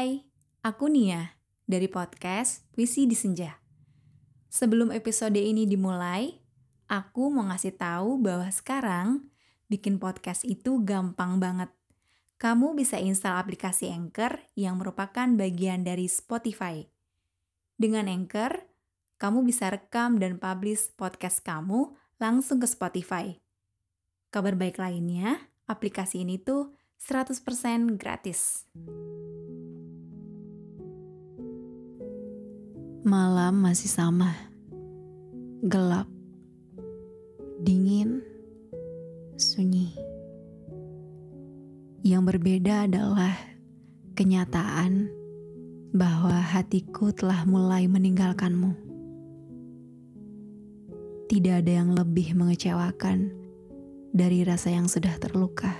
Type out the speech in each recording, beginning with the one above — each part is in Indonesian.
Hai, aku Nia dari podcast Puisi di Senja. Sebelum episode ini dimulai, aku mau ngasih tahu bahwa sekarang bikin podcast itu gampang banget. Kamu bisa install aplikasi Anchor yang merupakan bagian dari Spotify. Dengan Anchor, kamu bisa rekam dan publish podcast kamu langsung ke Spotify. Kabar baik lainnya, aplikasi ini tuh 100% gratis. Malam masih sama. Gelap. Dingin. Sunyi. Yang berbeda adalah kenyataan bahwa hatiku telah mulai meninggalkanmu. Tidak ada yang lebih mengecewakan dari rasa yang sudah terluka.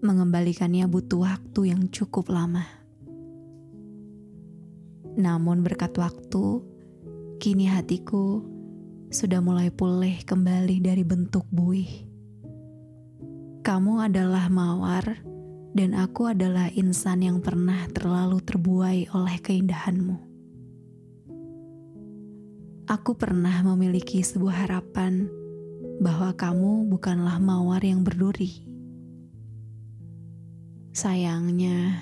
Mengembalikannya butuh waktu yang cukup lama. Namun berkat waktu, kini hatiku sudah mulai pulih kembali dari bentuk buih. Kamu adalah mawar dan aku adalah insan yang pernah terlalu terbuai oleh keindahanmu. Aku pernah memiliki sebuah harapan bahwa kamu bukanlah mawar yang berduri. Sayangnya,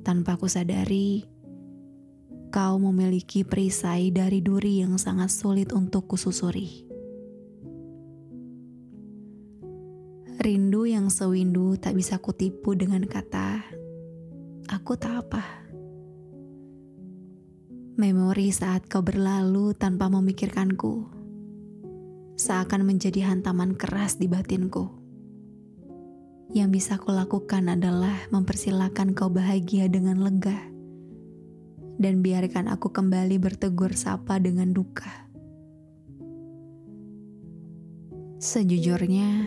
tanpa aku sadari, kau memiliki perisai dari duri yang sangat sulit untuk kususuri. Rindu yang sewindu tak bisa kutipu dengan kata, aku tak apa. Memori saat kau berlalu tanpa memikirkanku, seakan menjadi hantaman keras di batinku. Yang bisa kulakukan adalah mempersilahkan kau bahagia dengan lega dan biarkan aku kembali bertegur sapa dengan duka. Sejujurnya,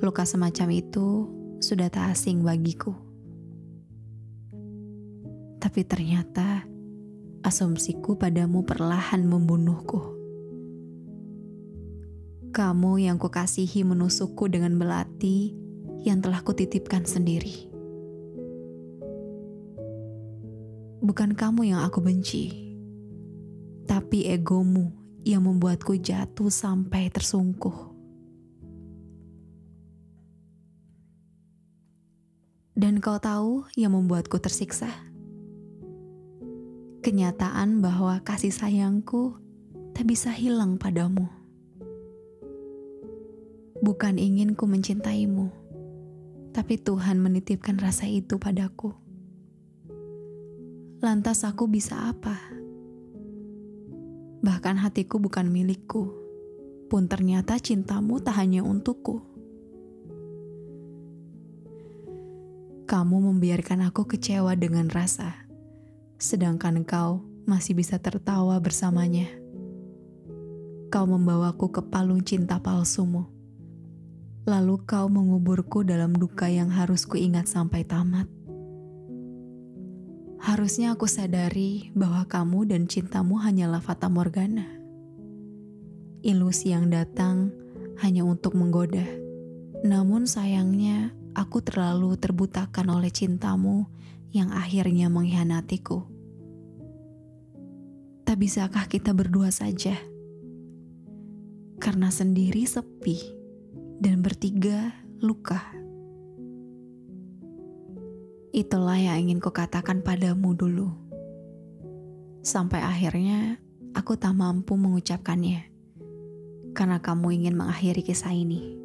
luka semacam itu sudah tak asing bagiku. Tapi ternyata asumsiku padamu perlahan membunuhku. Kamu yang kukasihi menusukku dengan belati yang telah kutitipkan sendiri. Bukan kamu yang aku benci, tapi egomu yang membuatku jatuh sampai tersungkuh. Dan kau tahu yang membuatku tersiksa? Kenyataan bahwa kasih sayangku tak bisa hilang padamu. Bukan ingin ku mencintaimu, tapi Tuhan menitipkan rasa itu padaku lantas aku bisa apa? Bahkan hatiku bukan milikku, pun ternyata cintamu tak hanya untukku. Kamu membiarkan aku kecewa dengan rasa, sedangkan kau masih bisa tertawa bersamanya. Kau membawaku ke palung cinta palsumu. Lalu kau menguburku dalam duka yang harus kuingat sampai tamat. Harusnya aku sadari bahwa kamu dan cintamu hanyalah fata morgana. Ilusi yang datang hanya untuk menggoda. Namun sayangnya aku terlalu terbutakan oleh cintamu yang akhirnya mengkhianatiku. Tak bisakah kita berdua saja? Karena sendiri sepi dan bertiga luka. Itulah yang ingin kukatakan padamu dulu. Sampai akhirnya aku tak mampu mengucapkannya. Karena kamu ingin mengakhiri kisah ini.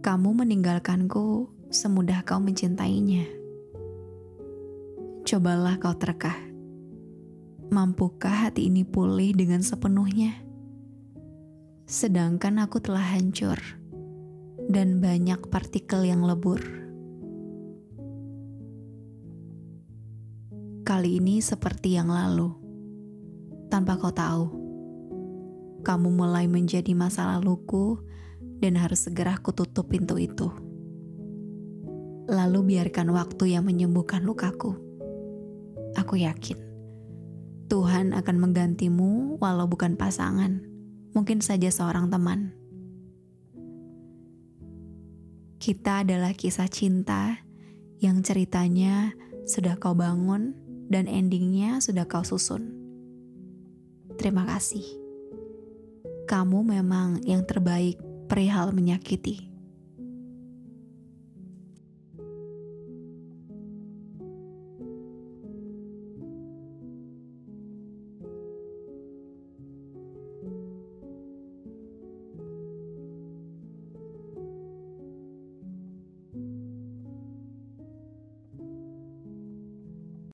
Kamu meninggalkanku semudah kau mencintainya. Cobalah kau terka. Mampukah hati ini pulih dengan sepenuhnya? Sedangkan aku telah hancur dan banyak partikel yang lebur. Kali ini seperti yang lalu, tanpa kau tahu, kamu mulai menjadi masa laluku dan harus segera kututup pintu itu. Lalu biarkan waktu yang menyembuhkan lukaku. Aku yakin Tuhan akan menggantimu walau bukan pasangan, mungkin saja seorang teman. Kita adalah kisah cinta yang ceritanya sudah kau bangun dan endingnya sudah kau susun. Terima kasih. Kamu memang yang terbaik perihal menyakiti.